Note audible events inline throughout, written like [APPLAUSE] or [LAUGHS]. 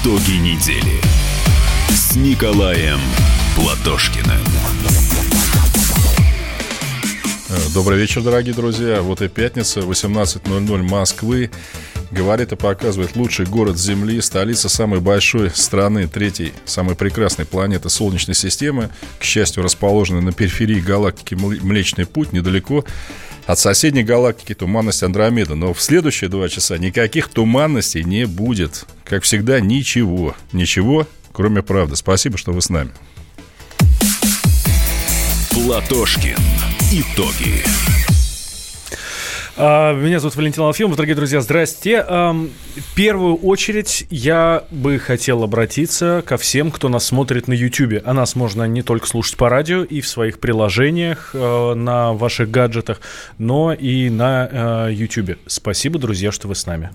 Итоги недели с Николаем Платошкиным. Добрый вечер, дорогие друзья. Вот и пятница, 18.00 Москвы. Говорит и показывает лучший город Земли, столица самой большой страны, третьей, самой прекрасной планеты Солнечной системы. К счастью, расположенной на периферии галактики Млечный Путь, недалеко от соседней галактики туманность Андромеда. Но в следующие два часа никаких туманностей не будет. Как всегда, ничего. Ничего, кроме правды. Спасибо, что вы с нами. Платошкин. Итоги. А, меня зовут Валентин Алфимов. Дорогие друзья, здрасте. В первую очередь я бы хотел обратиться ко всем, кто нас смотрит на YouTube. А нас можно не только слушать по радио и в своих приложениях э, на ваших гаджетах, но и на YouTube. Э, Спасибо, друзья, что вы с нами.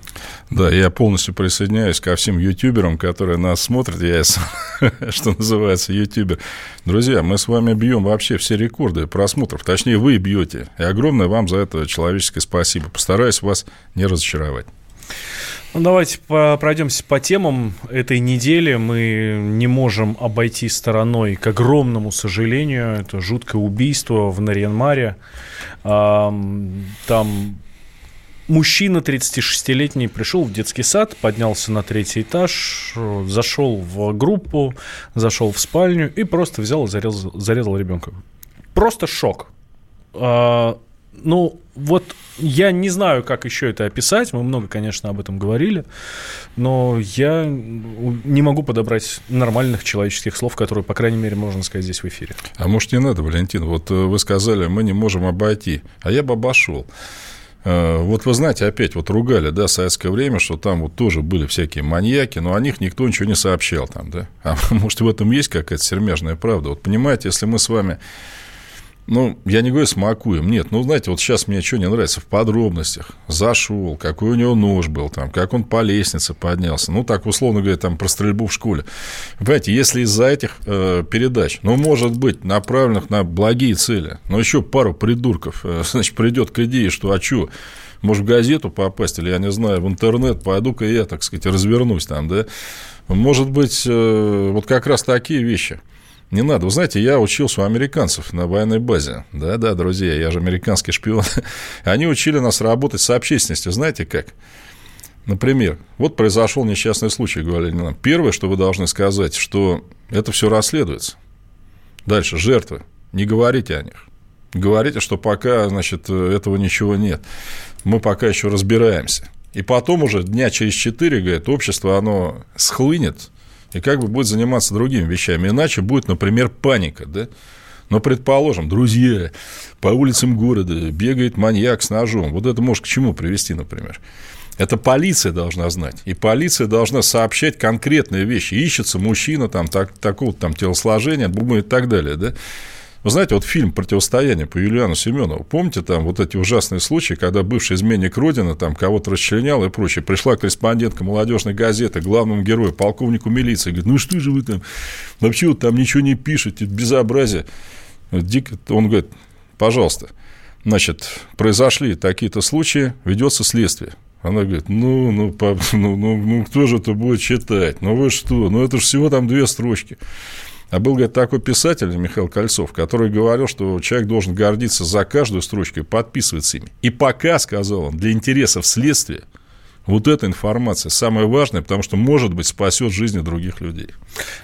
Да, я полностью присоединяюсь ко всем ютуберам, которые нас смотрят. Я, [LAUGHS] что называется, ютубер. Друзья, мы с вами бьем вообще все рекорды просмотров. Точнее, вы бьете. И огромное вам за это человеческое спасибо. Постараюсь вас не разочаровать. Ну, давайте пройдемся по темам этой недели. Мы не можем обойти стороной, к огромному сожалению, это жуткое убийство в Нарьянмаре. Там мужчина 36-летний пришел в детский сад, поднялся на третий этаж, зашел в группу, зашел в спальню и просто взял и зарезал, зарезал ребенка. Просто шок. Ну, вот я не знаю, как еще это описать. Мы много, конечно, об этом говорили. Но я не могу подобрать нормальных человеческих слов, которые, по крайней мере, можно сказать здесь в эфире. А может, не надо, Валентин? Вот э, вы сказали, мы не можем обойти. А я бы обошел. Э, вот вы знаете, опять вот ругали, да, советское время, что там вот тоже были всякие маньяки, но о них никто ничего не сообщал там, да. А [LAUGHS] может, в этом есть какая-то сермяжная правда? Вот понимаете, если мы с вами ну, я не говорю смакуем, нет. Ну, знаете, вот сейчас мне что не нравится в подробностях. Зашел, какой у него нож был, там, как он по лестнице поднялся. Ну, так, условно говоря, там, про стрельбу в школе. Понимаете, если из-за этих э, передач, ну, может быть, направленных на благие цели, но еще пару придурков, э, [LAUGHS] значит, придет к идее, что, а что, может, в газету попасть, или, я не знаю, в интернет, пойду-ка я, так сказать, развернусь там, да. Может быть, э, вот как раз такие вещи – не надо. Вы знаете, я учился у американцев на военной базе. Да-да, друзья, я же американский шпион. [LAUGHS] Они учили нас работать с общественностью. Знаете как? Например, вот произошел несчастный случай, говорили нам. Первое, что вы должны сказать, что это все расследуется. Дальше, жертвы. Не говорите о них. Говорите, что пока, значит, этого ничего нет. Мы пока еще разбираемся. И потом уже дня через четыре, говорит, общество, оно схлынет, и как бы будет заниматься другими вещами. Иначе будет, например, паника, да? Но, предположим, друзья, по улицам города бегает маньяк с ножом. Вот это может к чему привести, например? Это полиция должна знать. И полиция должна сообщать конкретные вещи. Ищется мужчина там, так, такого там телосложения, и так далее. Да? Вы знаете, вот фильм «Противостояние» по Юлиану Семенову, помните там вот эти ужасные случаи, когда бывший изменник Родины там кого-то расчленял и прочее, пришла корреспондентка молодежной газеты, главному герою, полковнику милиции, говорит, ну что же вы там, вообще вот там ничего не пишете, безобразие. Дико, он говорит, пожалуйста, значит, произошли такие-то случаи, ведется следствие. Она говорит, ну, ну, по, ну, ну, ну, кто же это будет читать? Ну, вы что? Ну, это же всего там две строчки. А был, говорит, такой писатель Михаил Кольцов, который говорил, что человек должен гордиться за каждую строчку и подписываться ими. И пока, сказал он, для интересов следствия, вот эта информация самая важная, потому что, может быть, спасет жизни других людей.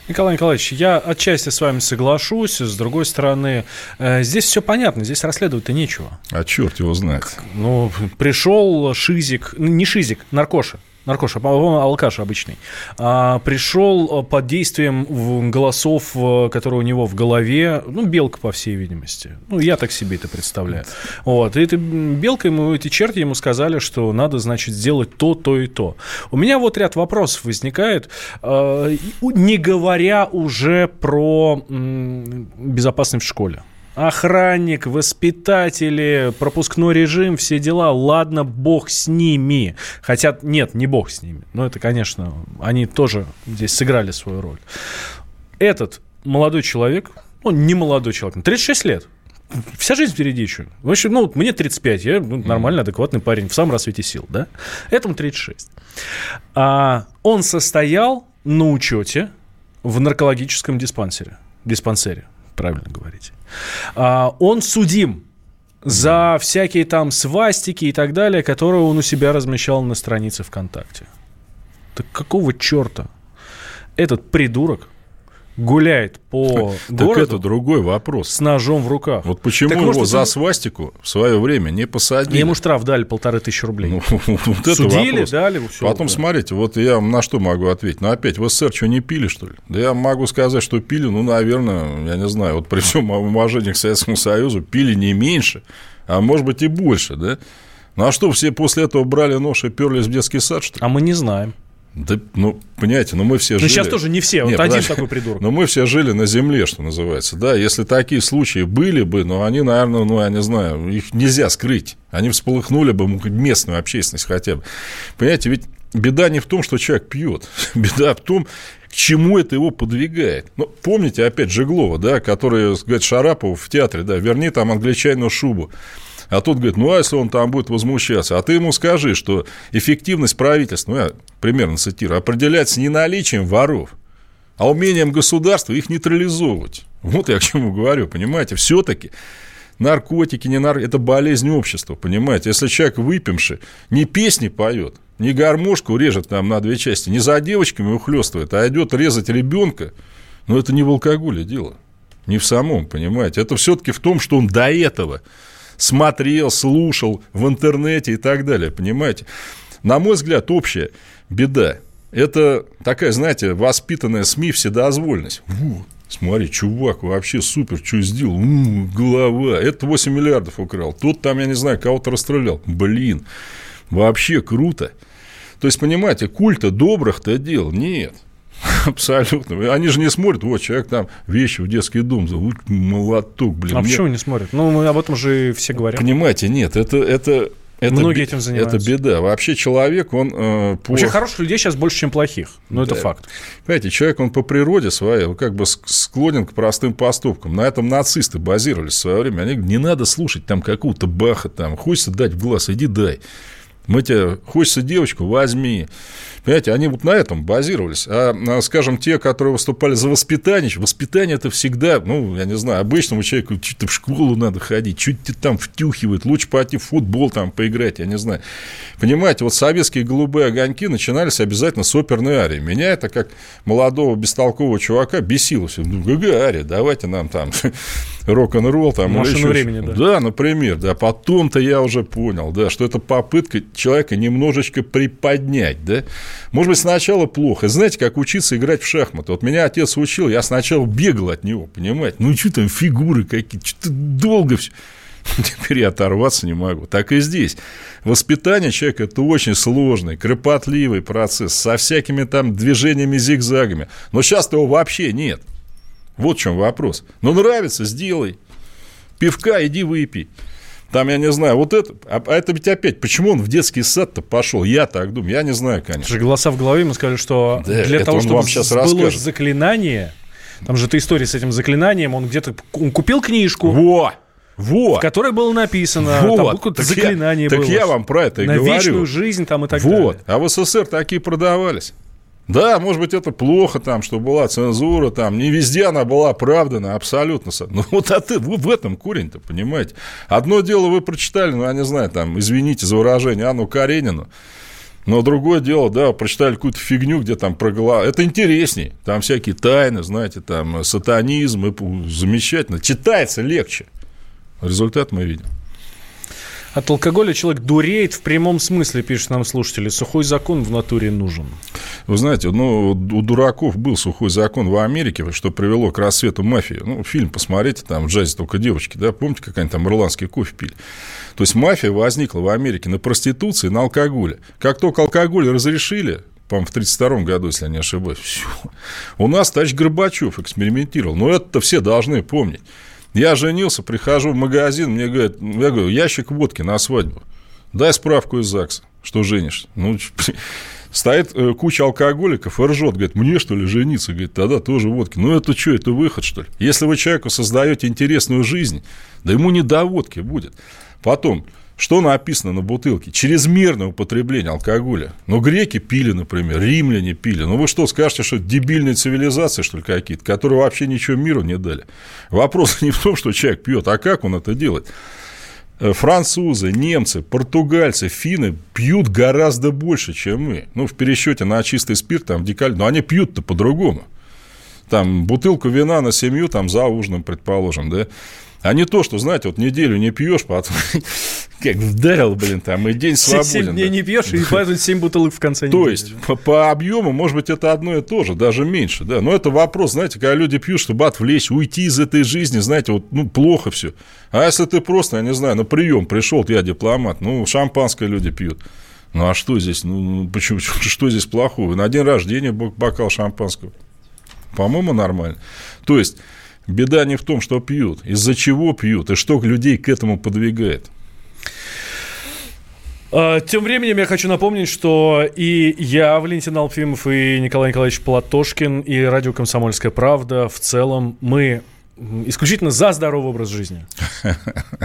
Николай Николаевич, я отчасти с вами соглашусь. С другой стороны, э, здесь все понятно, здесь расследовать-то нечего. А черт его знает. Ну, пришел Шизик, не Шизик, Наркоша наркош, а, по-моему, алкаш обычный, а, пришел э, под действием голосов, э, которые у него в голове, ну, белка, по всей видимости. Ну, я так себе это представляю. Вот, и эта белка ему, эти черти ему сказали, что надо, значит, сделать то, то и то. У меня вот ряд вопросов возникает, э, не говоря уже про безопасность в школе. Охранник, воспитатели, пропускной режим, все дела. Ладно, бог с ними. Хотя, нет, не бог с ними. Но это, конечно, они тоже здесь сыграли свою роль. Этот молодой человек, он не молодой человек, 36 лет. Вся жизнь впереди еще. В общем, ну, вот мне 35, я ну, нормальный, адекватный парень, в самом рассвете сил, да? Этому 36. А, он состоял на учете в наркологическом диспансере. Диспансере, правильно говорите. А, он судим за всякие там свастики и так далее, которые он у себя размещал на странице ВКонтакте. Так какого черта этот придурок гуляет по Так городу это другой вопрос. с ножом в руках? Вот почему Так, его может, за свастику в свое время не посадили? Ему штраф дали полторы тысячи рублей. Ну, [LAUGHS] вот это Судили, вопрос. дали, всё, Потом, да. смотрите, вот я на что могу ответить. Ну, опять, в СССР что, не пили, что ли? Да я могу сказать, что пили, ну, наверное, я не знаю, вот при всем уважении к Советскому Союзу, пили не меньше, а может быть и больше, да? Ну, а что, все после этого брали нож и перлись в детский сад, что ли? А мы не знаем. Да, ну, понимаете, ну мы все Ну, жили... сейчас тоже не все, вот Не, один подожди. такой придурок. Но мы все жили на земле, что называется. Да, если такие случаи были бы, но они, наверное, ну, я не знаю, их нельзя скрыть. Они всполыхнули бы местную общественность хотя бы. Понимаете, ведь беда не в том, что человек пьет. [LAUGHS] Беда в том, к чему это его подвигает. Ну, помните, опять, Жеглова, да, который, говорит, Шарапову в театре, да, верни там англичанину шубу. А тут говорит, ну, а если он там будет возмущаться? А ты ему скажи, что эффективность правительства, ну, я примерно цитирую, определяется не наличием воров, а умением государства их нейтрализовывать. Вот я к чему говорю, понимаете, все-таки наркотики, не нар... это болезнь общества, понимаете. Если человек выпивший, не песни поет, не гармошку режет там на две части, не за девочками ухлестывает, а идет резать ребенка, но это не в алкоголе дело, не в самом, понимаете. Это все-таки в том, что он до этого смотрел, слушал в интернете и так далее, понимаете. На мой взгляд, общая беда – это такая, знаете, воспитанная СМИ вседозвольность. Во, смотри, чувак вообще супер, что сделал, у, голова, это 8 миллиардов украл, тот там, я не знаю, кого-то расстрелял. Блин, вообще круто. То есть, понимаете, культа добрых-то дел нет. [LAUGHS] Абсолютно. Они же не смотрят, вот человек там вещи в детский дом, молоток, блин. А мне- почему не смотрят? Ну, мы об этом же все говорят. Понимаете, нет, это, это, это, Многие бе- этим занимаются. Это беда. Вообще человек, он э, по... Вообще хороших людей сейчас больше, чем плохих. Ну, это Да. факт. Понимаете, человек, он по природе своей, как бы ск- склонен к простым поступкам. На этом нацисты базировались в свое время. Они говорят, не надо слушать там какого-то баха, там, хочется дать в глаз, иди дай. Мы тебе, хочется девочку, возьми. Понимаете, они вот на этом базировались. А, а, скажем, те, которые выступали за воспитание, воспитание это всегда, ну, я не знаю, обычному человеку что-то в школу надо ходить, что-то там втюхивает, лучше пойти в футбол там поиграть, я не знаю. Понимаете, вот советские голубые огоньки начинались обязательно с оперной арии. Меня это как молодого бестолкового чувака бесило все. Ну, ГГ ария, давайте нам там [LAUGHS] рок-н-ролл там. Машину еще времени, да. Да, например, да. Потом-то я уже понял, да, что это попытка человека немножечко приподнять, да. Может быть, сначала плохо. Знаете, как учиться играть в шахматы? Вот меня отец учил, я сначала бегал от него, понимаете? Ну, что там, фигуры какие-то, что-то долго все. [LAUGHS] Теперь я оторваться не могу. Так и здесь. Воспитание человека – это очень сложный, кропотливый процесс, со всякими там движениями, зигзагами. Но сейчас его вообще нет. Вот в чем вопрос. Ну, нравится – сделай. Пивка иди выпей. Там, я не знаю, вот это, а а это ведь опять, почему он в детский сад-то пошел? Я так думаю, я не знаю, конечно. же голоса в голове ему сказали, что Да, для того, чтобы вам щас сбылось расскажет. заклинание, там же эта история с этим заклинанием, он где-то он купил книжку, Во! Во! в которой было написано, там Вот. какое-то Так я- заклинание так было. я вам про это и на говорю. вечную жизнь там и так вот. далее. А в СССР такие продавались. Да, может быть, это плохо, там, что была цензура, там, не везде она была оправдана, абсолютно. со- Ну, вот от э- в этом корень-то, понимаете. Одно дело вы прочитали, ну, я не знаю, там, извините за выражение, Анну Каренину, но другое дело, да, прочитали какую-то фигню, где там про голова. Это интересней. Там всякие тайны, знаете, там сатанизм, и замечательно. Читается легче. Результат мы видим. От алкоголя человек дуреет в прямом смысле, пишет нам слушатели. Сухой закон в натуре нужен. Вы знаете, ну, у дураков был сухой закон в Америке, что привело к рассвету мафии. Ну, фильм посмотрите, там в джазе только девочки, да, помните, как они там ирландский кофе пили? То есть мафия возникла в Америке на проституции, на алкоголе. Как только алкоголь разрешили, по-моему, в 1932 году, если я не ошибаюсь, все. У нас товарищ Горбачев экспериментировал. Но это все должны помнить. Я женился, прихожу в магазин, мне говорят, я говорю, ящик водки на свадьбу. Дай справку из ЗАГСа, что женишься. Ну, [LAUGHS] стоит э, куча алкоголиков и ржет, говорит, мне что ли жениться? Говорит, тогда тоже водки. Ну, это что, это выход, что ли? Если вы человеку создаете интересную жизнь, да ему не до водки будет. Потом, что написано на бутылке? Чрезмерное употребление алкоголя. Ну, греки пили, например, римляне пили. Ну, вы что, скажете, что дебильные цивилизации, что ли, какие-то, которые вообще ничего миру не дали? Вопрос [LAUGHS] не в том, что человек пьет, а как он это делает? Э, французы, немцы, португальцы, финны пьют гораздо больше, чем мы. Ну, в пересчете на чистый спирт, там, декаль, но они пьют-то по-другому. Там, бутылку вина на семью, там, за ужином, предположим, да, а не то, что, знаете, вот неделю не пьешь, потом [LAUGHS] как вдарил, блин, там, и день свободен. Семь дней не пьешь, и [LAUGHS] поэтому семь бутылок в конце недели. То есть, по, по объему, может быть, это одно и то же, даже меньше, да. Но это вопрос, знаете, когда люди пьют, чтобы отвлечь, уйти из этой жизни, знаете, вот, ну, плохо все. А если ты просто, я не знаю, на прием пришел, я дипломат, ну, шампанское люди пьют. Ну, а что здесь, ну, ну почему, [LAUGHS] что здесь плохого? На день рождения бокал шампанского. По-моему, нормально. То есть, Беда не в том, что пьют, из-за чего пьют и что людей к этому подвигает. А, тем временем я хочу напомнить, что и я, Валентин Алфимов, и Николай Николаевич Платошкин, и радио «Комсомольская правда» в целом, мы исключительно за здоровый образ жизни. [LAUGHS]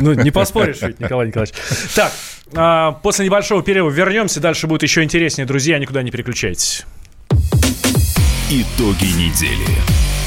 Ну, не поспоришь ведь, Николай Николаевич. Так, а, после небольшого перерыва вернемся, дальше будет еще интереснее. Друзья, никуда не переключайтесь. Итоги недели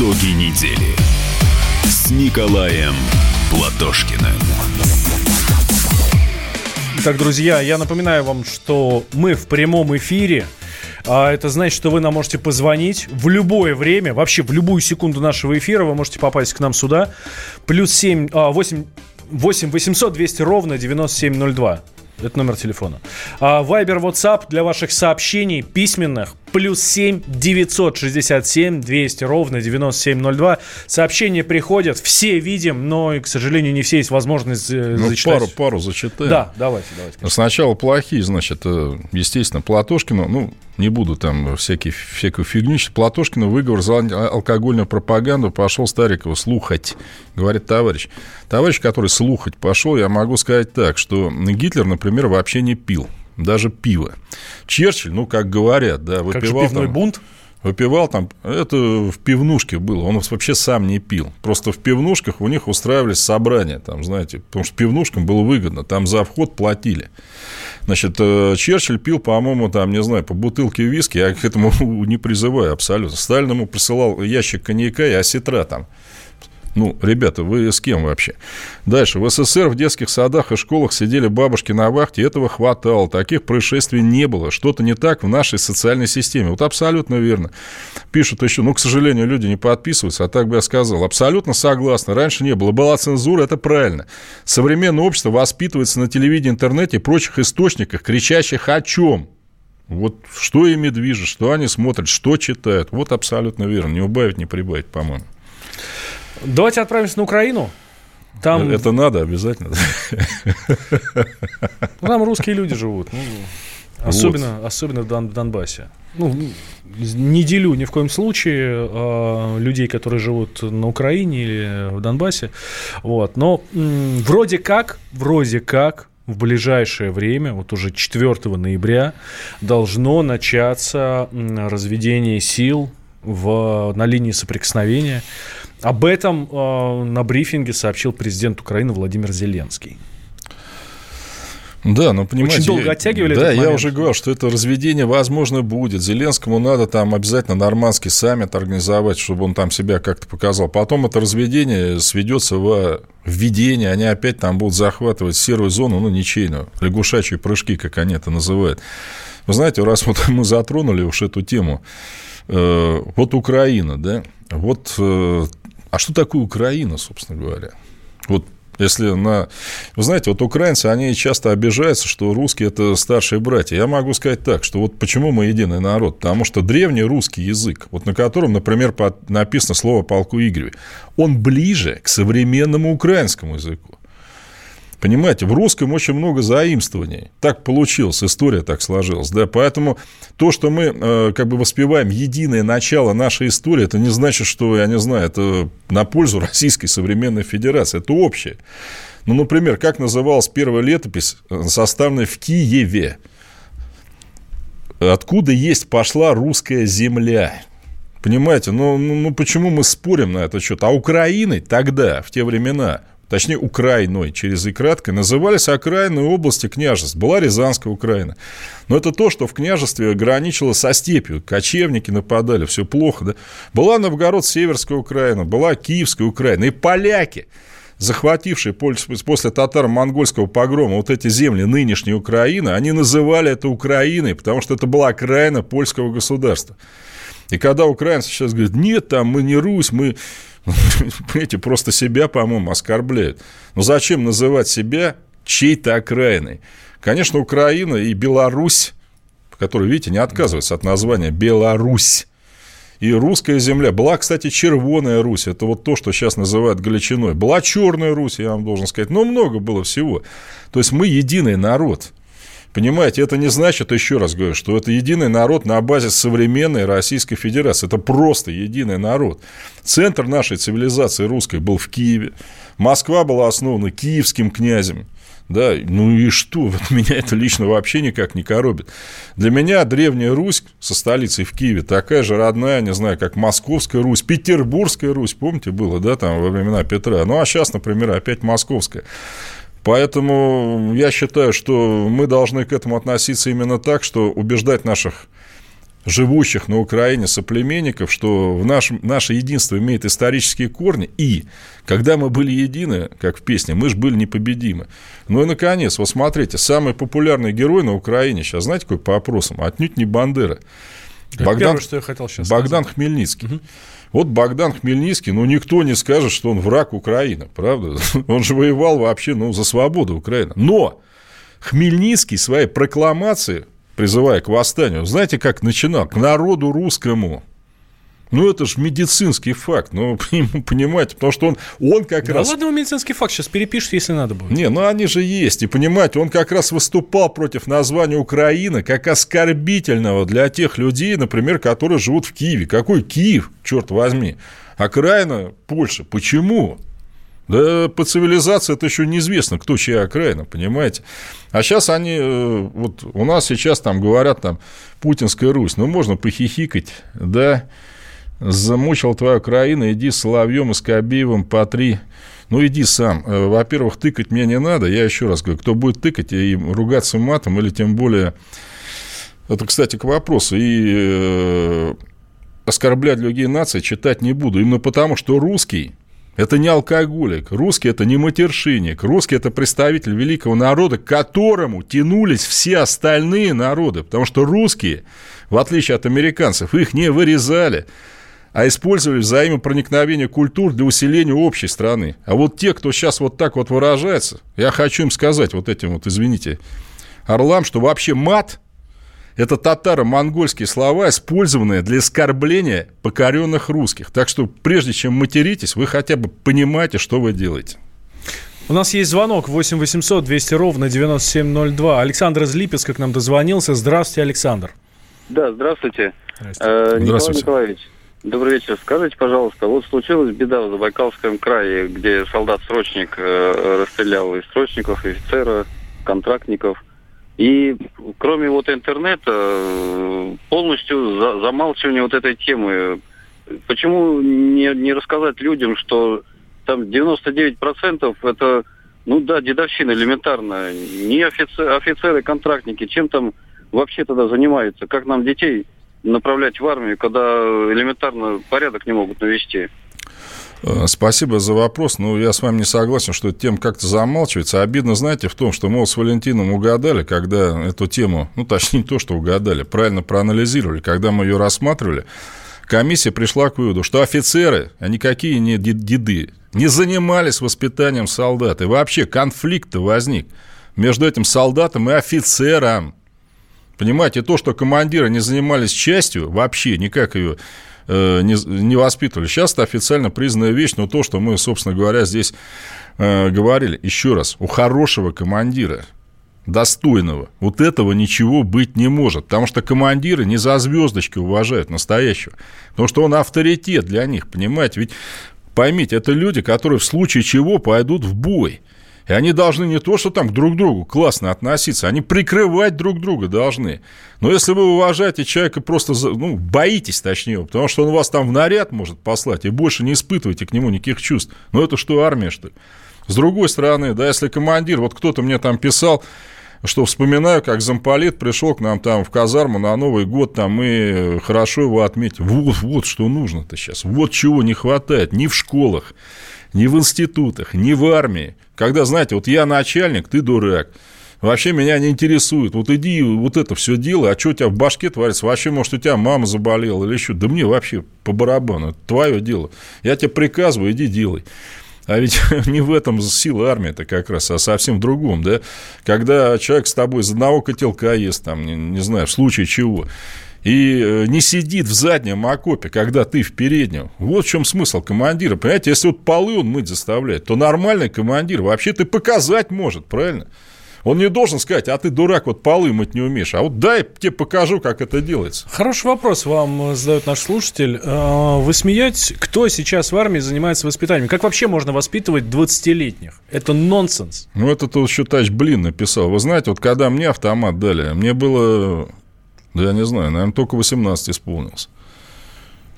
Итоги недели с Николаем Платошкиным. Итак, друзья, я напоминаю вам, что мы в прямом эфире. А это значит, что вы нам можете позвонить в любое время, вообще в любую секунду нашего эфира. Вы можете попасть к нам сюда. Плюс 7, а, 8, 8 800 200 ровно 9702. Это номер телефона. Viber, WhatsApp для ваших сообщений письменных плюс 7 967 200 ровно 9702. Сообщения приходят, все видим, но, к сожалению, не все есть возможность э, ну, зачитать. Пару, пару зачитаем. Да, давайте, давайте. Конечно. Сначала плохие, значит, э, естественно, Платошкину, ну, не буду там всякие, всякую фигню. Платошкину выговор за алкогольную пропаганду пошел Старикова слухать, говорит товарищ. Товарищ, который слухать пошел, я могу сказать так, что Гитлер, например, вообще не пил даже пиво. Черчилль, ну, как говорят, да, выпивал... Как же пивной там, бунт? Выпивал там, это в пивнушке было, он вообще сам не пил. Просто в пивнушках у них устраивались собрания, там, знаете, потому что пивнушкам было выгодно, там за вход платили. Значит, э, Черчилль пил, по-моему, там, не знаю, по бутылке виски, я к этому [LAUGHS] не призываю абсолютно. Сталин ему присылал ящик коньяка и осетра там ну, ребята, вы с кем вообще? Дальше. В СССР в детских садах и школах сидели бабушки на вахте, этого хватало. Таких происшествий не было. Что-то не так в нашей социальной системе. Вот абсолютно верно. Пишут еще, ну, к сожалению, люди не подписываются, а так бы я сказал. Абсолютно согласна. Раньше не было. Была цензура, это правильно. Современное общество воспитывается на телевидении, интернете и прочих источниках, кричащих о чем? Вот что ими движет, что они смотрят, что читают. Вот абсолютно верно. Не убавить, не прибавить, по-моему. Давайте отправимся на Украину. Там, Это надо обязательно. ну, там русские люди живут. ну, особенно, особенно в Дон- в Донбассе. Ну, не делю ни в коем случае а, людей, которые живут на Украине или в Донбассе. Вот. Но м, вроде как, вроде как в ближайшее время, вот уже 4 ноября, должно начаться разведение сил в, на линии соприкосновения. Об этом э, на брифинге сообщил президент Украины Владимир Зеленский. Да, но понимаете... Очень долго оттягивали Да, я уже говорил, что это разведение, возможно, будет. Зеленскому надо там обязательно нормандский саммит организовать, чтобы он там себя как-то показал. Потом это разведение сведется в введение, они опять там будут захватывать серую зону, ну, ничейную, лягушачьи прыжки, как они это называют. Вы знаете, раз вот мы затронули уж эту тему, э, вот Украина, да, вот, э, а что такое Украина, собственно говоря? Вот если на... Вы знаете, вот украинцы, они часто обижаются, что русские – это старшие братья. Я могу сказать так, что вот почему мы единый народ? Потому что древний русский язык, вот на котором, например, написано слово «полку Игореве», он ближе к современному украинскому языку. Понимаете, в русском очень много заимствований. Так получилось, история так сложилась. Да? Поэтому то, что мы э, как бы воспеваем единое начало нашей истории, это не значит, что, я не знаю, это на пользу Российской современной Федерации. Это общее. Ну, например, как называлась первая летопись, э, составленная в Киеве? Откуда есть пошла русская земля? Понимаете, ну, ну, ну почему мы спорим на этот счет? А Украиной тогда, в те времена, точнее Украиной через и кратко, назывались окраинные области княжеств. Была Рязанская Украина. Но это то, что в княжестве граничило со степью. Кочевники нападали, все плохо. Да? Была Новгород-Северская Украина, была Киевская Украина. И поляки, захватившие после татаро-монгольского погрома вот эти земли нынешней Украины, они называли это Украиной, потому что это была окраина польского государства. И когда украинцы сейчас говорят, нет, там мы не Русь, мы, [LAUGHS] понимаете, просто себя, по-моему, оскорбляют. Но зачем называть себя чьей-то окраиной? Конечно, Украина и Беларусь, которая, видите, не отказывается от названия Беларусь, и русская земля. Была, кстати, Червоная Русь. Это вот то, что сейчас называют Галичиной. Была Черная Русь, я вам должен сказать. Но много было всего. То есть мы единый народ. Понимаете, это не значит, еще раз говорю, что это единый народ на базе современной Российской Федерации. Это просто единый народ. Центр нашей цивилизации русской был в Киеве. Москва была основана киевским князем. Да, ну и что? [LAUGHS] Вот меня это лично вообще никак не коробит. Для меня Древняя Русь со столицей в Киеве такая же родная, не знаю, как Московская Русь, Петербургская Русь, помните, было, да, там во времена Петра. Ну, а сейчас, например, опять Московская. Поэтому я считаю, что мы должны к этому относиться именно так, что убеждать наших живущих на Украине соплеменников, что в нашем, наше единство имеет исторические корни, и когда мы были едины, как в песне, мы же были непобедимы. Ну и, наконец, вот смотрите, самый популярный герой на Украине сейчас, знаете, какой по опросам? Отнюдь не Бандера. Это первое, что я хотел сейчас Богдан Хмельницкий. Вот Богдан Хмельницкий, ну, никто не скажет, что он враг Украины, правда? [LAUGHS] Он же воевал вообще, ну, за свободу Украины. Но Хмельницкий своей прокламации, призывая к восстанию, знаете, как начинал? К народу русскому. Ну, это же медицинский факт, ну, [LAUGHS] понимаете, потому что он, он как Да раз... ладно, вы медицинский факт сейчас перепишите, если надо будет. Не, ну они же есть. И понимаете, он как раз выступал против названия Украины как оскорбительного для тех людей, например, которые живут в Киеве. Какой Киев, черт возьми? Окраина Польши. Почему? Да по цивилизации это еще неизвестно, кто чья окраина, понимаете? А сейчас они, э, вот у нас сейчас там говорят, там, Путинская Русь, ну, можно похихикать, да, замучил твою Украину, иди с Соловьем и Скобеевым по три. Ну, иди сам. Э, Во-первых, тыкать мне не надо. Я еще раз говорю, кто будет тыкать и ругаться матом, или тем более... Это, кстати, к вопросу. И э, оскорблять другие нации читать не буду. Именно потому, что русский это не алкоголик, русский это не матершинник, русский это представитель великого народа, к которому тянулись все остальные народы, потому что русские, в отличие от американцев, их не вырезали, а использовали взаимопроникновение культур для усиления общей страны. А вот те, кто сейчас вот так вот выражается, я хочу им сказать вот этим вот, извините, орлам, что вообще мат Это татаро-монгольские слова, использованные для оскорбления покоренных русских. Так что прежде чем материтесь, вы хотя бы понимаете, что вы делаете. У нас есть звонок 8 800 200 ровно 9702. Александр из Липецка к нам дозвонился. Здравствуйте, Александр. Да, здравствуйте. Здравствуйте. Э, Николай Николаевич, добрый вечер. Скажите, пожалуйста, вот случилась беда в Забайкальском крае, где солдат-срочник э, расстрелял и срочников, и офицера, контрактников. И кроме вот интернета, э, полностью за, замалчивание вот этой темы. Почему не, не рассказать людям, что там 99% это, ну да, дедовщина элементарная. Не офицеры, офицеры, контрактники, чем там вообще тогда занимаются? Как нам детей направлять в армию, когда элементарно порядок не могут навести? Э, спасибо за вопрос. Но я с вами не согласен, что эта тема как-то замалчивается. Обидно, знаете, в том, что мы с Валентином угадали, когда эту тему, ну, точнее, не то, что угадали, правильно проанализировали, когда мы ее рассматривали, комиссия пришла к выводу, что офицеры, а никакие не деды, не занимались воспитанием солдат. И вообще конфликт возник между этим солдатом и офицером. Понимаете, то, что командиры не занимались частью, вообще никак ее э, не, не воспитывали. Сейчас это официально признанная вещь, но то, что мы, собственно говоря, здесь э, говорили, еще раз, у хорошего командира, достойного, вот этого ничего быть не может, потому что командиры не за звездочки уважают настоящего, потому что он авторитет для них, понимаете, ведь поймите, это люди, которые в случае чего пойдут в бой – и они должны не то, что там к друг другу классно относиться, они прикрывать друг друга должны. Но если вы уважаете человека, просто ну, боитесь, точнее, потому что он вас там в наряд может послать, и больше не испытываете к нему никаких чувств. Ну, это что, армия, что ли? С другой стороны, да, если командир, вот кто-то мне там писал, что вспоминаю, как замполит пришел к нам там в казарму на Новый год, там мы хорошо его отметили. Вот, вот что нужно-то сейчас, вот чего не хватает ни в школах, ни в институтах, ни в армии. Когда, знаете, вот я начальник, ты дурак. Вообще меня не интересует. Вот иди вот это все делай, а что у тебя в башке творится? Вообще, может, у тебя мама заболела или еще? Да мне вообще по барабану, это твое дело. Я тебе приказываю, иди делай. А ведь [LAUGHS] не в этом сила армии-то как раз, а совсем в другом, да? Когда человек с тобой из одного котелка ест, там, не, не знаю, в случае чего и э, не сидит в заднем окопе, когда ты в переднем. Вот в чем смысл командира. Понимаете, если вот полы он мыть заставляет, то нормальный командир вообще ты показать может, правильно? Он не должен сказать, а ты дурак, вот полы мыть не умеешь. А вот дай тебе покажу, как это делается. Хороший вопрос вам задает наш слушатель. А, вы смеетесь, кто сейчас в армии занимается воспитанием? Как вообще можно воспитывать 20-летних? Это нонсенс. Ну, это тут еще тач Блин написал. Вы знаете, вот когда мне автомат дали, мне было да я не знаю, наверное, только 18 исполнился.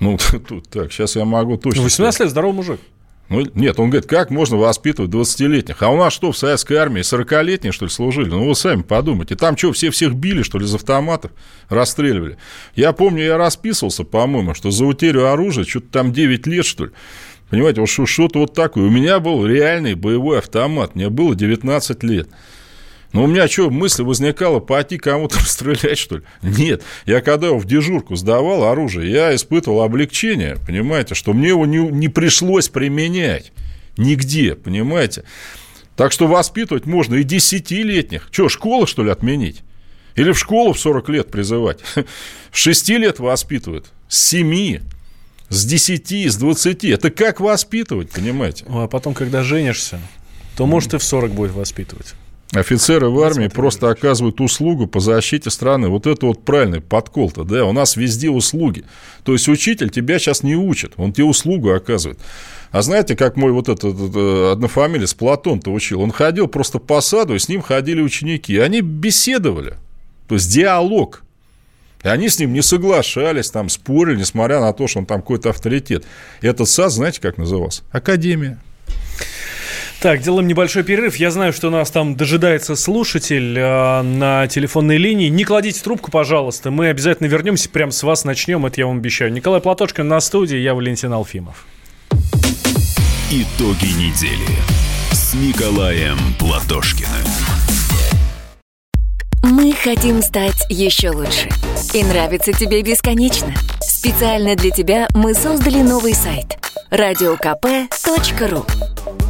Ну, [LAUGHS] тут так, сейчас я могу точно... 18 лет, здоровый мужик. Ну, нет, он говорит, как можно воспитывать 20-летних? А у нас что, в советской армии 40-летние, что ли, служили? Ну, вы сами подумайте. Там что, все всех били, что ли, из автоматов? Расстреливали. Я помню, я расписывался, по-моему, что за утерю оружия что-то там 9 лет, что ли. Понимаете, вот что-то вот такое. У меня был реальный боевой автомат. Мне было 19 лет. Ну, у меня что, мысль возникала пойти кому-то [LAUGHS] стрелять, что ли? Нет. Я когда его в дежурку сдавал оружие, я испытывал облегчение, понимаете, что мне его не, не пришлось применять нигде, понимаете? Так что воспитывать можно и десятилетних. Что, школу, что ли, отменить? Или в школу в 40 лет призывать? [LAUGHS] 6 лет воспитывают, с 7, с 10, с 20. Это как воспитывать, понимаете? А потом, когда женишься, то, может, и в 40 будет воспитывать. Офицеры в армии просто оказывают услугу по защите страны. Вот это вот правильный подкол-то, да, у нас везде услуги. То есть учитель тебя сейчас не учит, он тебе услугу оказывает. А знаете, как мой вот этот, этот э, однофамилец Платон-то учил? Он ходил просто по саду, и с ним ходили ученики. И они беседовали. То есть диалог. И они с ним не соглашались, там спорили, несмотря на то, что он там какой-то авторитет. И этот сад, знаете, как назывался? Академия. Так, делаем небольшой перерыв. Я знаю, что у нас там дожидается слушатель э, на телефонной линии. Не кладите трубку, пожалуйста. Мы обязательно вернемся, прямо с вас начнем, это я вам обещаю. Николай Платошкин на студии, я Валентин Алфимов. Итоги недели с Николаем Платошкиным. Мы хотим стать еще лучше. И нравится тебе бесконечно. Специально для тебя мы создали новый сайт – радиокп.ру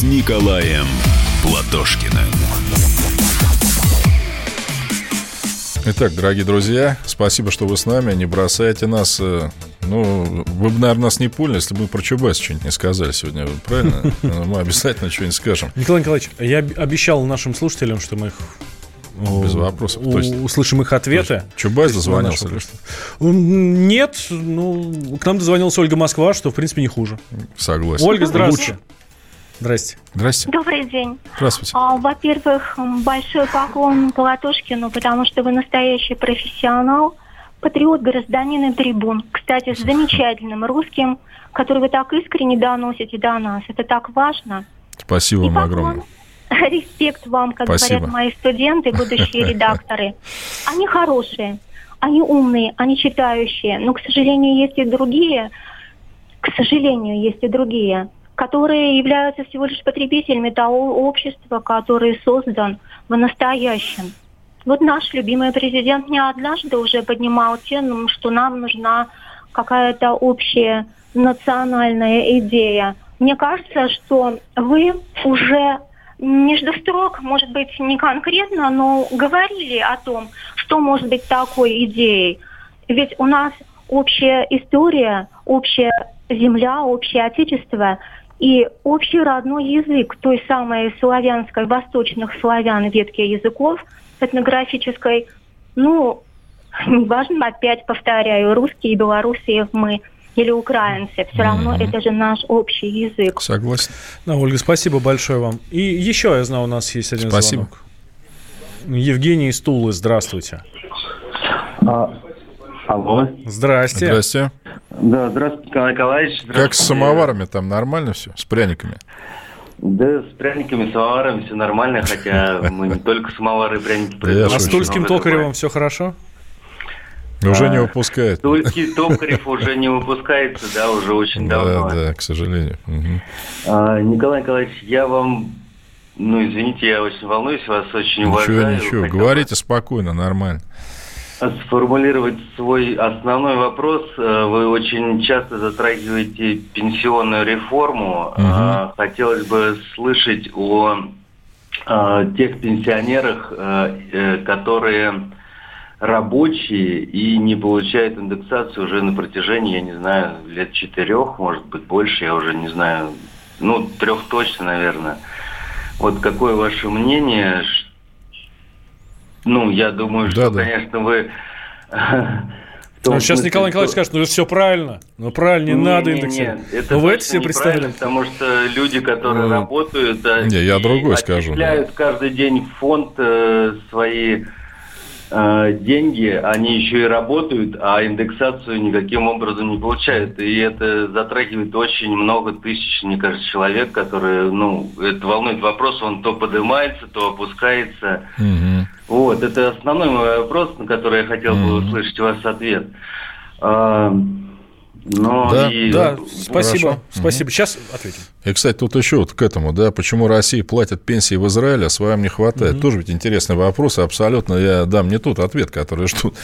с Николаем Платошкиным. Итак, дорогие друзья, спасибо, что вы с нами. Не бросайте нас. э, Ну, вы бы, наверное, нас не поняли, если бы мы про Чубайса что-нибудь не сказали сегодня, правильно? Ну, [LAUGHS] Мы обязательно что-нибудь скажем. Николай Николаевич, я об- обещал нашим слушателям, что мы их о, Без вопросов. у- То есть- услышим их ответы. Чубайс То есть дозвонился? или что? Нет, ну, к нам дозвонилась Ольга Москва, что, в принципе, не хуже. Согласен. Ольга, здравствуйте. Здрасте. Здрасте. Добрый день. Здравствуйте. А, Во-первых, большой поклон Колотушкину, потому что вы настоящий профессионал, патриот, гражданин и трибун. Кстати, с замечательным русским, который вы так искренне доносите до нас. Это так важно. Спасибо И вам поклон. огромное. [LAUGHS] Респект вам, как Спасибо. говорят мои студенты, будущие [LAUGHS] редакторы. Они хорошие, они умные, они читающие. Но, к сожалению, есть и другие, к сожалению, есть и другие, которые являются всего лишь потребителями того общества, которое создан в настоящем. Вот наш любимый президент не однажды уже поднимал тему, что нам нужна какая-то общая национальная идея. Мне кажется, что вы уже между строк, может быть, не конкретно, но говорили о том, что может быть такой идеей. Ведь у нас общая история, общая земля, общее отечество и общий родной язык той самой славянской, восточных славян ветки языков этнографической. Ну, неважно, опять повторяю, русские, белорусы мы или украинцы, все равно это же наш общий язык. Согласен. Да, Ольга, спасибо большое вам. И еще, я знаю, у нас есть один Спасибо. звонок. Евгений из Тулы, здравствуйте. А, алло. Здрасте. Здрасте. Да, здравствуйте, Николай Николаевич. Как с Здравствуйте. самоварами там нормально все? С пряниками? Да, с пряниками, самоварами все нормально, хотя [LAUGHS] мы не только самовары и пряники А с. Тульским Токаревым все хорошо? Уже А, не выпускает. Тульский [LAUGHS] Токарев уже не выпускается, да, уже очень давно. Да, да, к сожалению. А, Николай Николаевич, я вам, ну, извините, я очень волнуюсь, вас очень Ничего, уважаю. ничего. Хотел Говорите спокойно, нормально. Сформулировать свой основной вопрос. Э, Вы очень часто затрагиваете пенсионную реформу. А, Хотелось бы слышать о э, тех пенсионерах, которые рабочие и не получают индексацию уже на протяжении, я не знаю, лет четырех, может быть, больше, я уже не знаю, ну, трех точно, наверное. Вот какое ваше мнение? Ну, я думаю, что, Да-да. конечно, вы... [LAUGHS] том Ну, сейчас смысле, Николай Николаевич что- скажет, ну все правильно. Ну правильно, не, не, надо индексировать. это Ну, вы это себе представляете? Потому что люди, которые Ну, работают, да, не, я другой скажу, отчисляют каждый день в фонд э, свои э, деньги, они еще и работают, а индексацию никаким образом не получают. И это затрагивает очень много тысяч, мне кажется, человек, которые, ну, это волнует вопрос, он то поднимается, то опускается. Мгм. Вот, это основной мой вопрос, на который я хотел бы услышать у вас ответ. А, но Да, и- Да, спасибо. Хорошо. Спасибо. Сейчас ответим. И, кстати, тут еще вот к этому, да, почему Россия платит пенсии в Израиле, а своим не хватает. Тоже ведь интересный вопрос, абсолютно я дам не тот ответ, который ждут.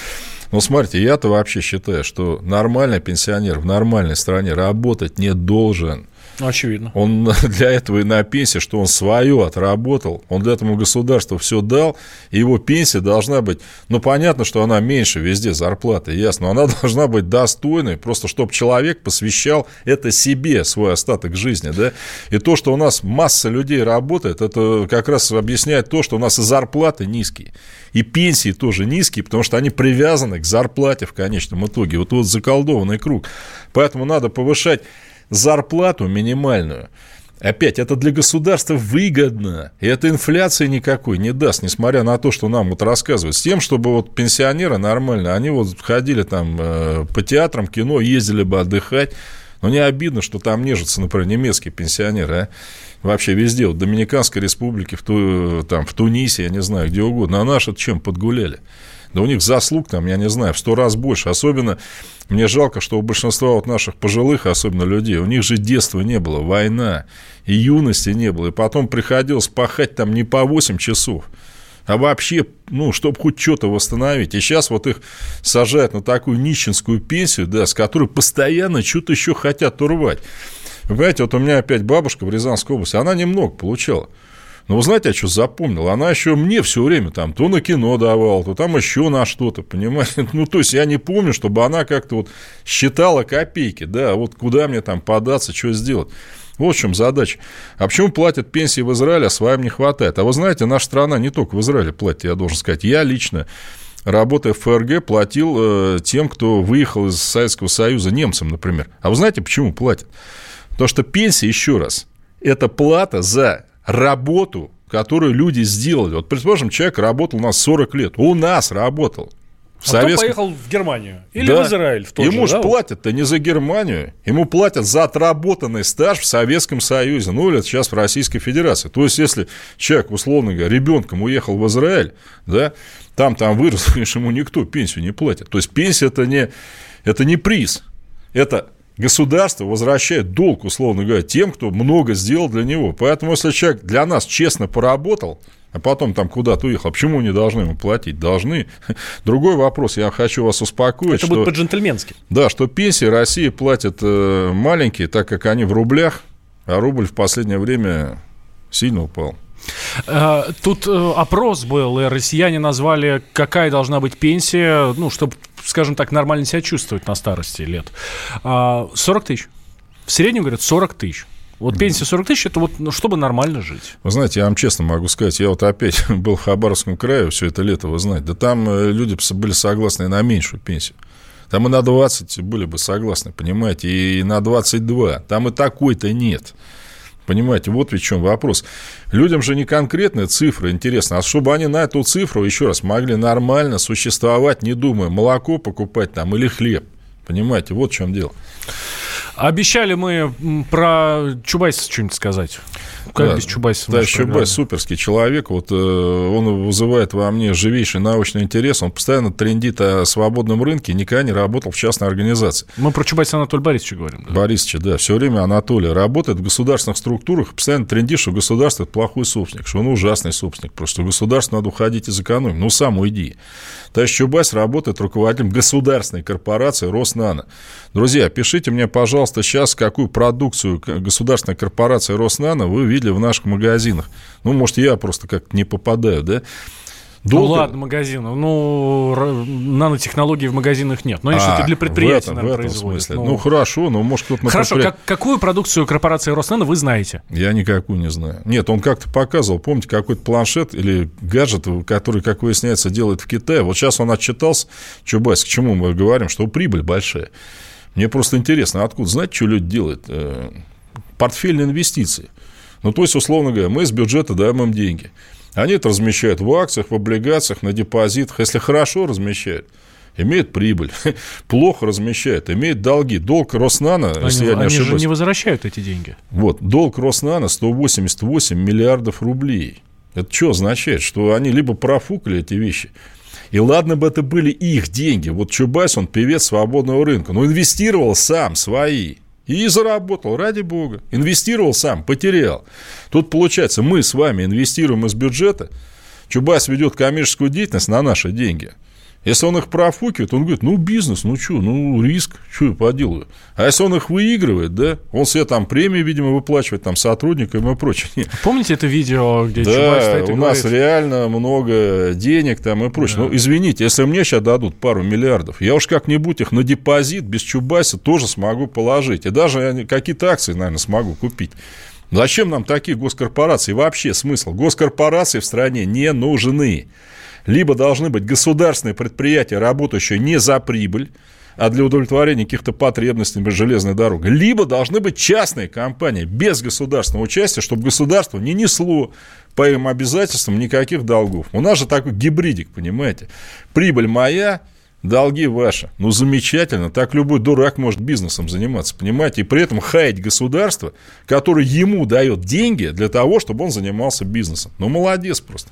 Ну, смотрите, я-то вообще считаю, что нормальный пенсионер в нормальной стране работать не должен. Очевидно. Он [LAUGHS] для этого и на пенсии, что он свое отработал, он для этого государству все дал, и его пенсия должна быть, ну, понятно, что она меньше везде зарплаты, ясно, но она [LAUGHS] должна быть достойной, просто чтобы человек посвящал это себе, свой остаток жизни, да, и то, что у нас масса людей работает, это как раз объясняет то, что у нас и зарплаты низкие, и пенсии тоже низкие, потому что они привязаны к зарплате в конечном итоге, вот вот заколдованный круг, поэтому надо повышать зарплату минимальную. Опять, это для государства выгодно. И это инфляции никакой не даст, несмотря на то, что нам вот рассказывают. С тем, чтобы вот пенсионеры нормально, они вот ходили там э, по театрам, кино, ездили бы отдыхать. Ну, не обидно, что там нежатся, например, немецкие пенсионеры, а? Вообще везде, вот Доминиканской республике, в, Ту, там, в Тунисе, я не знаю, где угодно. А наши чем подгуляли? Да у них заслуг там, я не знаю, в сто раз больше. Особенно мне жалко, что у большинства вот наших пожилых, особенно людей, у них же детства не было, война, и юности не было. И потом приходилось пахать там не по 8 часов, а вообще, ну, чтобы хоть что-то восстановить. И сейчас вот их сажают на такую нищенскую пенсию, да, с которой постоянно что-то еще хотят урвать. Вы понимаете, вот у меня опять бабушка в Рязанской области, она немного получала. Но вы знаете, я что запомнил? Она еще мне все время там то на кино давала, то там еще на что-то, понимаете? [LAUGHS] Ну, то есть, я не помню, чтобы она как-то вот считала копейки, да, вот куда мне там податься, что сделать. Вот в чем задача. А почему платят пенсии в Израиле, а своим не хватает? А вы знаете, наша страна не только в Израиле платит, я должен сказать. Я лично, работая в ФРГ, платил э, тем, кто выехал из Советского Союза, немцам, например. А вы знаете, почему платят? Потому что пенсия, еще раз, это плата за работу, которую люди сделали. Вот, предположим, человек работал у нас 40 лет. У нас работал. В а Советском... поехал в Германию или да. в Израиль. В ему же, да? платят-то не за Германию, ему платят за отработанный стаж в Советском Союзе, ну или сейчас в Российской Федерации. То есть, если человек, условно говоря, ребенком уехал в Израиль, да, там, там вырос, [LAUGHS] конечно, ему никто пенсию не платит. То есть, пенсия это не, это не приз, это государство возвращает долг, условно говоря, тем, кто много сделал для него. Поэтому, если человек для нас честно поработал, а потом там куда-то уехал, а почему не должны ему платить? Должны. [LAUGHS] Другой вопрос, я хочу вас успокоить. Это что, будет по-джентльменски. Да, что пенсии России платят э, маленькие, так как они в рублях, а рубль в последнее время сильно упал. Э, тут э, опрос был, и россияне назвали, какая должна быть пенсия, ну, чтобы скажем так, нормально себя чувствовать на старости лет. 40 а, тысяч. В среднем, говорят, 40 тысяч. Вот пенсия 40 тысяч, это вот, ну, чтобы нормально жить. Вы знаете, я вам честно могу сказать, я вот опять [LAUGHS] был в Хабаровском крае все это лето, вы знаете, да там э, люди были согласны на меньшую пенсию. Там и на 20 были бы согласны, понимаете, и на 22. Там и такой-то нет. Понимаете, вот в чем вопрос. Людям же не конкретная цифра интересна, а чтобы они на эту цифру, еще раз, могли нормально существовать, не думая, молоко покупать там или хлеб. Понимаете, вот в чем дело. Обещали мы про Чубайса что-нибудь сказать. Как да, без Чубайса? Да, Чубайс суперский человек. Вот э, он вызывает во мне живейший научный интерес. Он постоянно трендит о свободном рынке, никогда не работал в частной организации. Мы про Чубайса Анатолия Борисовича говорим. Да? Борисовича, да. Все время Анатолий работает в государственных структурах, постоянно трендит, что государство – это плохой собственник, что он ужасный собственник. Просто государству надо уходить из экономики. Ну, сам уйди. Товарищ Чубайс работает руководителем государственной корпорации Роснано. Друзья, пишите мне, пожалуйста, сейчас, какую продукцию государственной корпорации Роснано вы видели в наших магазинах. Ну, может, я просто как-то не попадаю, да? Долго... Ну ладно, магазины. Ну, нанотехнологий в магазинах нет. Но они а, что-то для предприятий, в этом, наверное, в этом Смысле. Ну... ну, хорошо, но может кто-то... Хорошо, предпри... как, какую продукцию корпорации Роснано вы знаете? Я никакую не знаю. Нет, он как-то показывал, помните, какой-то планшет или гаджет, который, как выясняется, делает в Китае. Вот сейчас он отчитался, Чубайс, к чему мы говорим, что прибыль большая. Мне просто интересно, откуда, знаете, что люди делают? Э, портфельные инвестиции. Ну, то есть, условно говоря, мы из бюджета даем им деньги. Они это размещают в акциях, в облигациях, на депозитах. Если хорошо размещают, имеет прибыль. [LAUGHS] Плохо размещает, имеет долги. Долг Роснана, они, если я не они ошибаюсь... Они же не возвращают эти деньги. Вот, долг Роснана 188 миллиардов рублей. Это что означает? Что они либо профукали эти вещи, и ладно бы это были их деньги. Вот Чубайс, он певец свободного рынка, но инвестировал сам свои. И заработал, ради бога. Инвестировал сам, потерял. Тут получается, мы с вами инвестируем из бюджета, Чубайс ведет коммерческую деятельность на наши деньги – если он их профукивает, он говорит, ну, бизнес, ну, что, ну, риск, что я поделаю. А если он их выигрывает, да, он себе там премии, видимо, выплачивает там сотрудникам и прочее. Помните это видео, где да, Чубайс стоит и у говорит... нас реально много денег там и прочее. Да. Ну, извините, если мне сейчас дадут пару миллиардов, я уж как-нибудь их на депозит без Чубайса тоже смогу положить. И даже какие-то акции, наверное, смогу купить. Зачем нам такие госкорпорации? Вообще смысл? Госкорпорации в стране не нужны либо должны быть государственные предприятия, работающие не за прибыль, а для удовлетворения каких-то потребностей без железной дороги. Либо должны быть частные компании без государственного участия, чтобы государство не несло по им обязательствам никаких долгов. У нас же такой гибридик, понимаете. Прибыль моя, долги ваши. Ну, замечательно, так любой дурак может бизнесом заниматься, понимаете? И при этом хаять государство, которое ему дает деньги для того, чтобы он занимался бизнесом. Ну, молодец просто.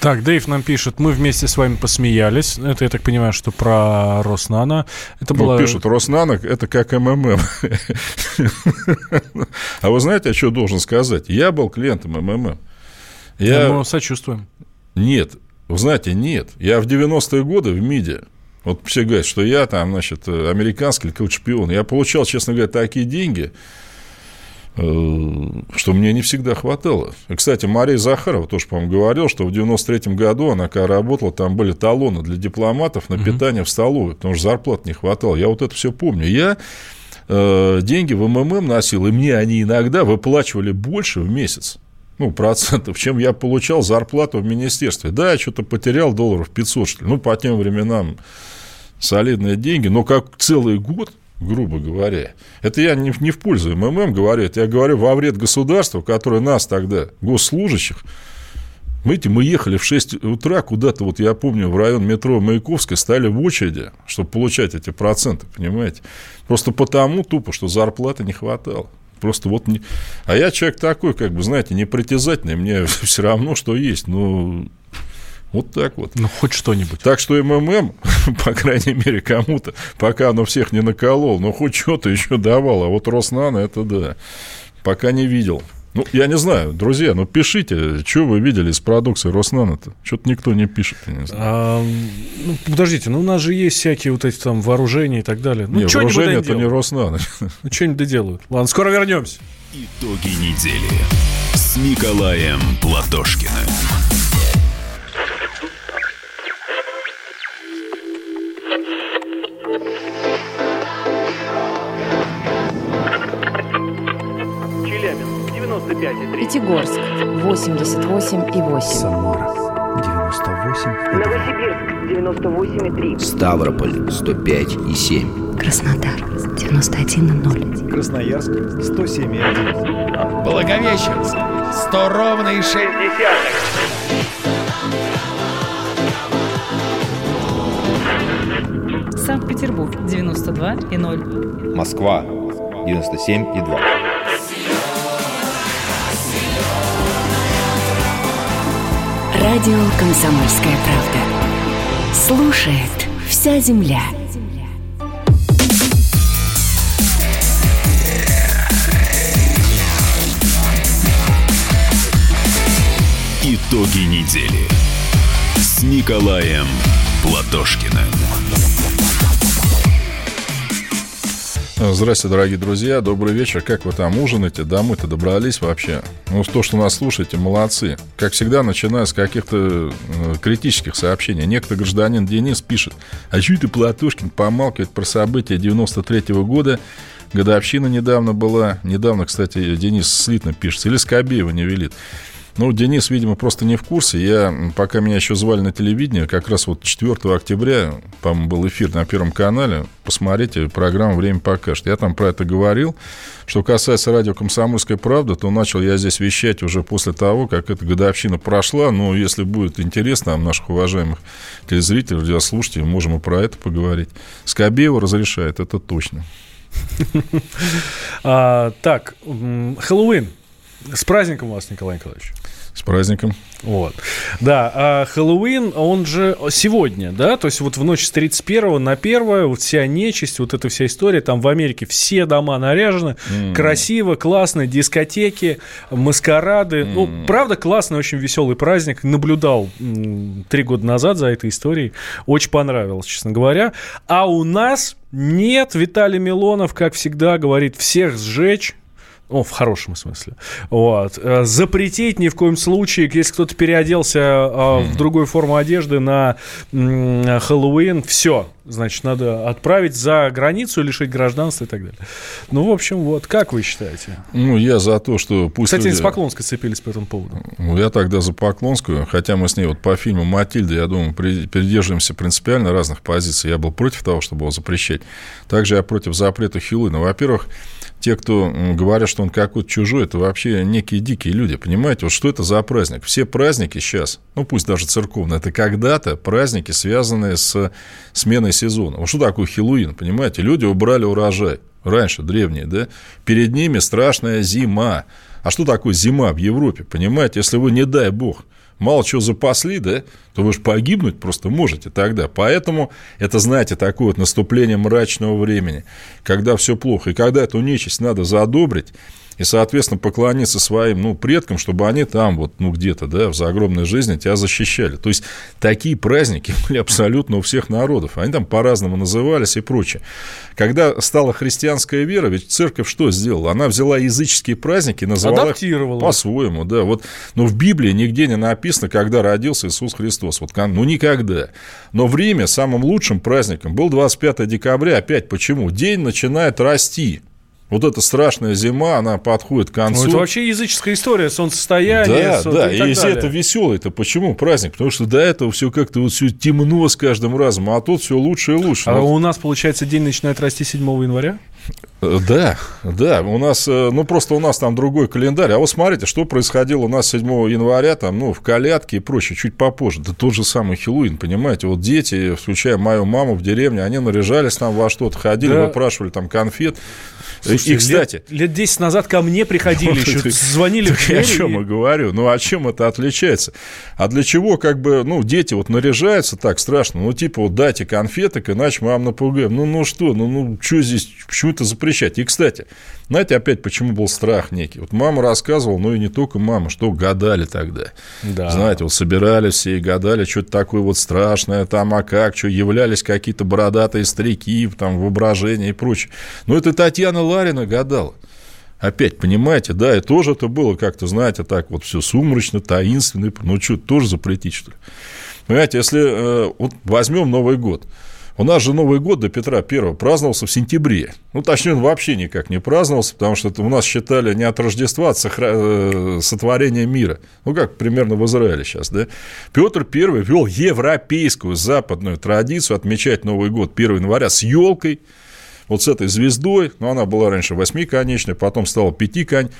Так, Дэйв нам пишет, мы вместе с вами посмеялись. Это, я так понимаю, что про Роснано. Это Ну, было... пишут, Роснано – это как МММ. А вы знаете, о чем должен сказать? Я был клиентом МММ. Я... Мы сочувствуем. Нет, вы знаете, нет. Я в 90-е годы в МИДе, вот все говорят, что я там, значит, американский или какой-то шпион. Я получал, честно говоря, такие деньги, э, что мне не всегда хватало. И, кстати, Мария Захарова тоже, по-моему, говорила, что в 93-м году она, когда работала, там были талоны для дипломатов на питание в столовой, потому что зарплат не хватало. Я вот это все помню. Я э, деньги в МММ носил, и мне они иногда выплачивали больше в месяц ну, процентов, чем я получал зарплату в министерстве. Да, я что-то потерял долларов 500, что ли. Ну, по тем временам солидные деньги, но как целый год, грубо говоря. Это я не, не в пользу МММ говорю, это я говорю во вред государства, которое нас тогда, госслужащих, Видите, мы ехали в 6 утра куда-то, вот я помню, в район метро Маяковской, стали в очереди, чтобы получать эти проценты, понимаете? Просто потому тупо, что зарплаты не хватало. Просто вот не... А я человек такой, как бы, знаете, непритязательный, мне [LAUGHS] все равно, что есть. Ну, вот так вот. Ну, хоть что-нибудь. Так что МММ, [LAUGHS] по крайней мере, кому-то, пока оно всех не наколол, но хоть что-то еще давал. А вот Роснано, это да, пока не видел. Ну, я не знаю, друзья, ну пишите, что вы видели из продукции Роснано-то? Что-то никто не пишет, я не знаю. А, ну, подождите, ну у нас же есть всякие вот эти там вооружения и так далее. Ну, не, вооружение это не. Роснано. Ну, что-нибудь доделают. Ладно, скоро вернемся. Итоги недели с Николаем Платошкиным. 95,3. Пятигорск 88,8. Самара 98. Новосибирск, 98,3. Ставрополь 105 и 7. Краснодар 91,0. Красноярск 107,1. Благовещенск 100 ровно и 6 Санкт-Петербург 92,0. Москва 97,2. Радио «Комсомольская правда». Слушает вся земля. Итоги недели с Николаем Платошкиным. Здравствуйте, дорогие друзья, добрый вечер. Как вы там ужинаете? Домой-то добрались вообще? Ну, то, что нас слушаете, молодцы. Как всегда, начиная с каких-то э, критических сообщений. Некто гражданин Денис пишет, а чё это Платошкин помалкивает про события 93-го года? Годовщина недавно была. Недавно, кстати, Денис слитно пишет. Или Скобеева не велит. Ну, Денис, видимо, просто не в курсе. Я, пока меня еще звали на телевидение, как раз вот 4 октября, по-моему, был эфир на Первом канале. Посмотрите, программа «Время покажет». Я там про это говорил. Что касается радио «Комсомольская правда», то начал я здесь вещать уже после того, как эта годовщина прошла. Но если будет интересно нам, наших уважаемых телезрителей, радиослушателей, можем и про это поговорить. Скобеева разрешает, это точно. [LAUGHS] А, Так, Хэллоуин. С праздником вас, Николай Николаевич. С праздником. Вот. Да, а Хэллоуин, он же сегодня, да, то есть вот в ночь с 31 на 1 вот вся нечисть, вот эта вся история, там в Америке все дома наряжены, М. красиво, классно, дискотеки, маскарады. Ну, правда, классный, очень веселый праздник. Наблюдал три года назад за этой историей. Очень понравилось, честно говоря. А у нас нет, Виталий Милонов, как всегда, говорит, всех сжечь, о, в хорошем смысле. Вот. Э, Запретить ни в коем случае, если кто-то переоделся э, в другую форму одежды на Хэллоуин, все. Значит, надо отправить за границу, лишить гражданства и так далее. Ну, в общем, вот, как вы считаете? Ну, я за то, что пусть Кстати, люди- с Поклонской цепились по этому поводу. Ну, я тогда за Поклонскую, хотя мы с ней вот по фильму «Матильда», я думаю, при- придерживаемся принципиально разных позиций. Я был против того, чтобы его запрещать. Также я против запрета Хэллоуина. Во-первых, те, кто говорят, что он какой-то чужой, это вообще некие дикие люди, понимаете? Вот что это за праздник? Все праздники сейчас, ну пусть даже церковные, это когда-то праздники, связанные с сменой сезона. Вот что такое Хэллоуин, понимаете? Люди убрали урожай. Раньше, древние, да? Перед ними страшная зима. А что такое зима в Европе, понимаете? Если вы, не дай бог, мало чего запасли, да, то вы же погибнуть просто можете тогда. Поэтому это, знаете, такое вот наступление мрачного времени, когда все плохо. И когда эту нечисть надо задобрить, и, соответственно, поклониться своим, ну, предкам, чтобы они там вот, ну, где-то, да, в загробной жизни тебя защищали. То есть, такие праздники [LAUGHS] были абсолютно у всех народов. Они там по-разному назывались и прочее. Когда стала христианская вера, ведь церковь что сделала? Она взяла языческие праздники и назвала Адаптировала. их по-своему, да. Вот, но в Библии нигде не написано, когда родился Иисус Христос. Вот, ну, никогда. Но в Риме самым лучшим праздником был 25 декабря. Опять почему? День начинает расти. Вот эта страшная зима, она подходит к концу. Ну, это вообще языческая история, солнцестояние. Да, сол- да, и и если далее. это веселый, то почему праздник? Потому что до этого все как-то вот все темно с каждым разом, а тут все лучше и лучше. А Вот, у нас, получается, день начинает расти 7 января? Э, Да, да, у нас, э, ну просто у нас там другой календарь. А вот смотрите, что происходило у нас 7 января, там, ну, в колядке и прочее, чуть попозже. Да тот же самый Хэллоуин, понимаете, вот дети, включая мою маму в деревне, они наряжались там во что-то, ходили, Да. выпрашивали там конфет. Слушайте, и, кстати, лет, лет 10 назад ко мне приходили еще, Так- звонили так в я о дверь чем и- и говорю? Ну, о чем это отличается? А для чего, как бы, ну, дети вот наряжаются так страшно, ну, типа, вот дайте конфеток, иначе мы вам напугаем. Ну, ну что, ну, ну, что здесь, почему это запрещать? И, кстати, знаете, опять почему был страх некий? Вот мама рассказывала, ну, и не только мама, что гадали тогда. Да. Знаете, вот собирались все и гадали, что-то такое вот страшное там, а как, что являлись какие-то бородатые старики, там, воображение и прочее. Но это Татьяна Ларина гадала. Опять, понимаете, да, и тоже это было как-то, знаете, так вот все сумрачно, таинственно. Ну, что, тоже запретить, что ли? Понимаете, если э, вот возьмем Новый год. У нас же Новый год до Петра Первого праздновался в сентябре. Ну, точнее, он вообще никак не праздновался, потому что это у нас считали не от Рождества, а от сохра- э, сотворения мира. Ну, как примерно в Израиле сейчас, да? Петр Первый ввел европейскую западную традицию отмечать Новый год 1 января с елкой, вот с этой звездой, ну, она была раньше восьмиконечной, потом стала пятиконь.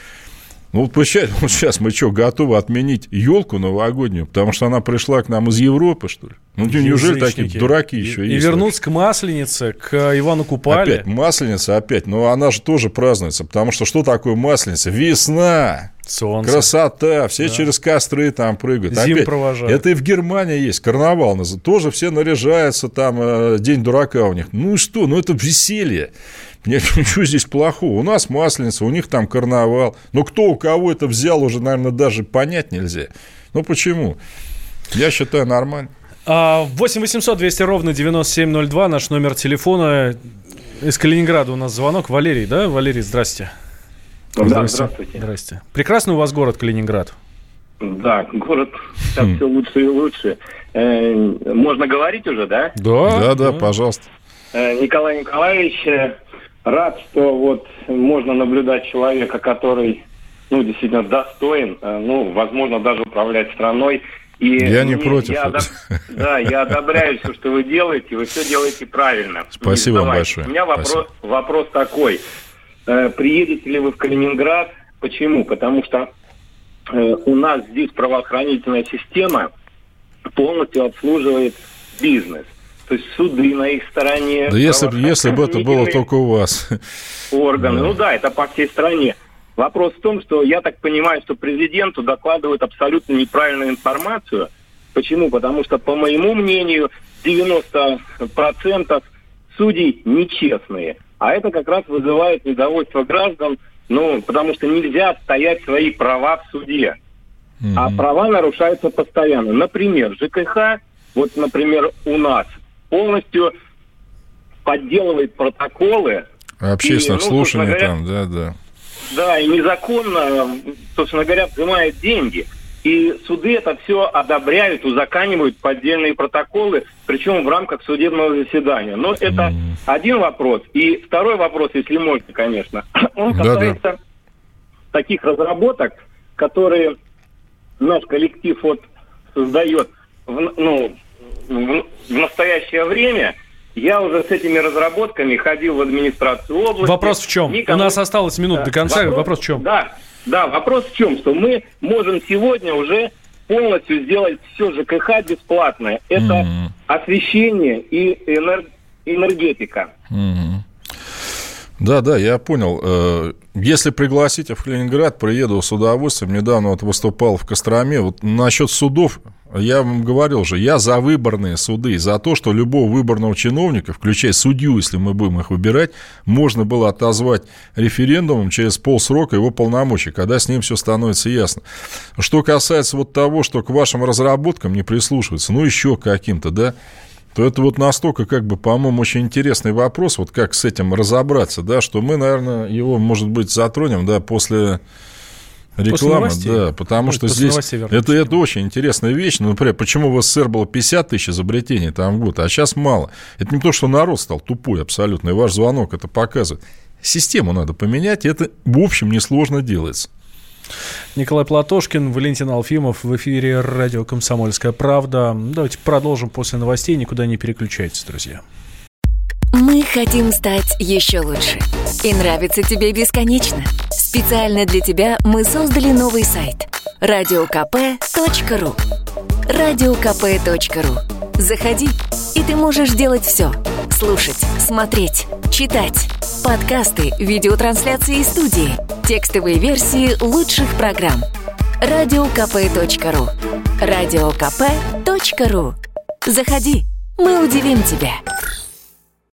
Ну, вот получается, [LAUGHS] вот сейчас мы что, готовы отменить елку новогоднюю, потому что она пришла к нам из Европы, что ли? Ну, неужели такие Язычники. дураки И- еще И есть? вернуться к Масленице, к Ивану Купале. Опять масленица, опять. Но она же тоже празднуется, потому что что такое масленица? Весна, Солнце. красота, все Да. через костры там прыгают. Зим Опять, провожают. Это и в Германии есть, карнавал. Тоже все наряжаются, там э, день дурака у них. Ну и что, ну это веселье. Нет, [LAUGHS] ничего здесь плохого. У нас масленица, у них там карнавал. Но кто у кого это взял, уже, наверное, даже понять нельзя. Ну почему? Я считаю, нормально. А, 8 800 200 ровно 9702, наш номер телефона. Из Калининграда у нас звонок. Валерий, да? Валерий, здрасте. Да, здравствуйте. Здрасте. Прекрасный у вас город Калининград. Да, город сейчас Хм. все лучше и лучше. Э, можно говорить уже, да? Да, да, пожалуйста. Э, Николай Николаевич, э, рад, что вот можно наблюдать человека, который, ну, действительно достоин, э, ну, возможно, даже управлять страной. И Я не мне- против. я одоб- Да, я одобряю все, что вы делаете, вы все делаете правильно. Спасибо вам большое. У меня вопрос, Спасибо. вопрос такой. Э, Приедете ли вы в Калининград? Почему? Потому что э, у нас здесь правоохранительная система полностью обслуживает бизнес. То есть суды на их стороне. Да если, если бы это было только у вас. органы. Да. Ну да, это по всей стране. Вопрос в том, что я так понимаю, что президенту докладывают абсолютно неправильную информацию. Почему? Потому что, по моему мнению, 90% судей нечестные. А это как раз вызывает недовольство граждан, ну, потому что нельзя отстоять свои права в суде. А права нарушаются постоянно. Например, ЖКХ, вот, например, у нас полностью подделывает протоколы. Общественных И, ну, слушаний говоря, там, да, да. Да, и незаконно, собственно говоря, взимает деньги. И суды это все одобряют, узаканивают поддельные протоколы, причем в рамках судебного заседания. Но это один вопрос. И второй вопрос, если можно, конечно, [CLEARS THROAT] он касается таких разработок, которые наш коллектив вот создает в, ну, в, в настоящее время. Я уже с этими разработками ходил в администрацию области. Вопрос в чем? Никому- У нас осталось минут Да. до конца. Вопрос, в чем? Да, да, вопрос в чем? Что мы можем сегодня уже полностью сделать все ЖКХ бесплатное. Это освещение и энер- энергетика. Мгм. Да, да, я понял. Э, Если пригласите в Калининград, приеду с удовольствием. Недавно вот выступал в Костроме. Вот насчет судов, я вам говорил же, я за выборные суды, за то, что любого выборного чиновника, включая судью, если мы будем их выбирать, можно было отозвать референдумом через полсрока его полномочий, когда с ним все становится ясно. Что касается вот того, что к вашим разработкам не прислушиваются, ну еще каким-то, да, то это вот настолько, как бы, по-моему, очень интересный вопрос, вот как с этим разобраться, да, что мы, наверное, его, может быть, затронем, да, после новостей. да, потому Ну, что после здесь это, это очень интересная вещь, ну, например, почему в СССР было 50 тысяч изобретений там в год, а сейчас мало. Это не то, что народ стал тупой абсолютно, и ваш звонок это показывает. Систему надо поменять, и это, в общем, несложно делается. Николай Платошкин, Валентин Алфимов в эфире радио «Комсомольская правда». Давайте продолжим после новостей. Никуда не переключайтесь, друзья. Мы хотим стать еще лучше. И нравится тебе бесконечно. Специально для тебя мы создали новый сайт – радиокп.ру радиокп.ру Заходи, и ты можешь делать все. Слушать, смотреть, читать. Подкасты, видеотрансляции из студии, текстовые версии лучших программ. радиокп.ру радиокп.ру Заходи, мы удивим тебя.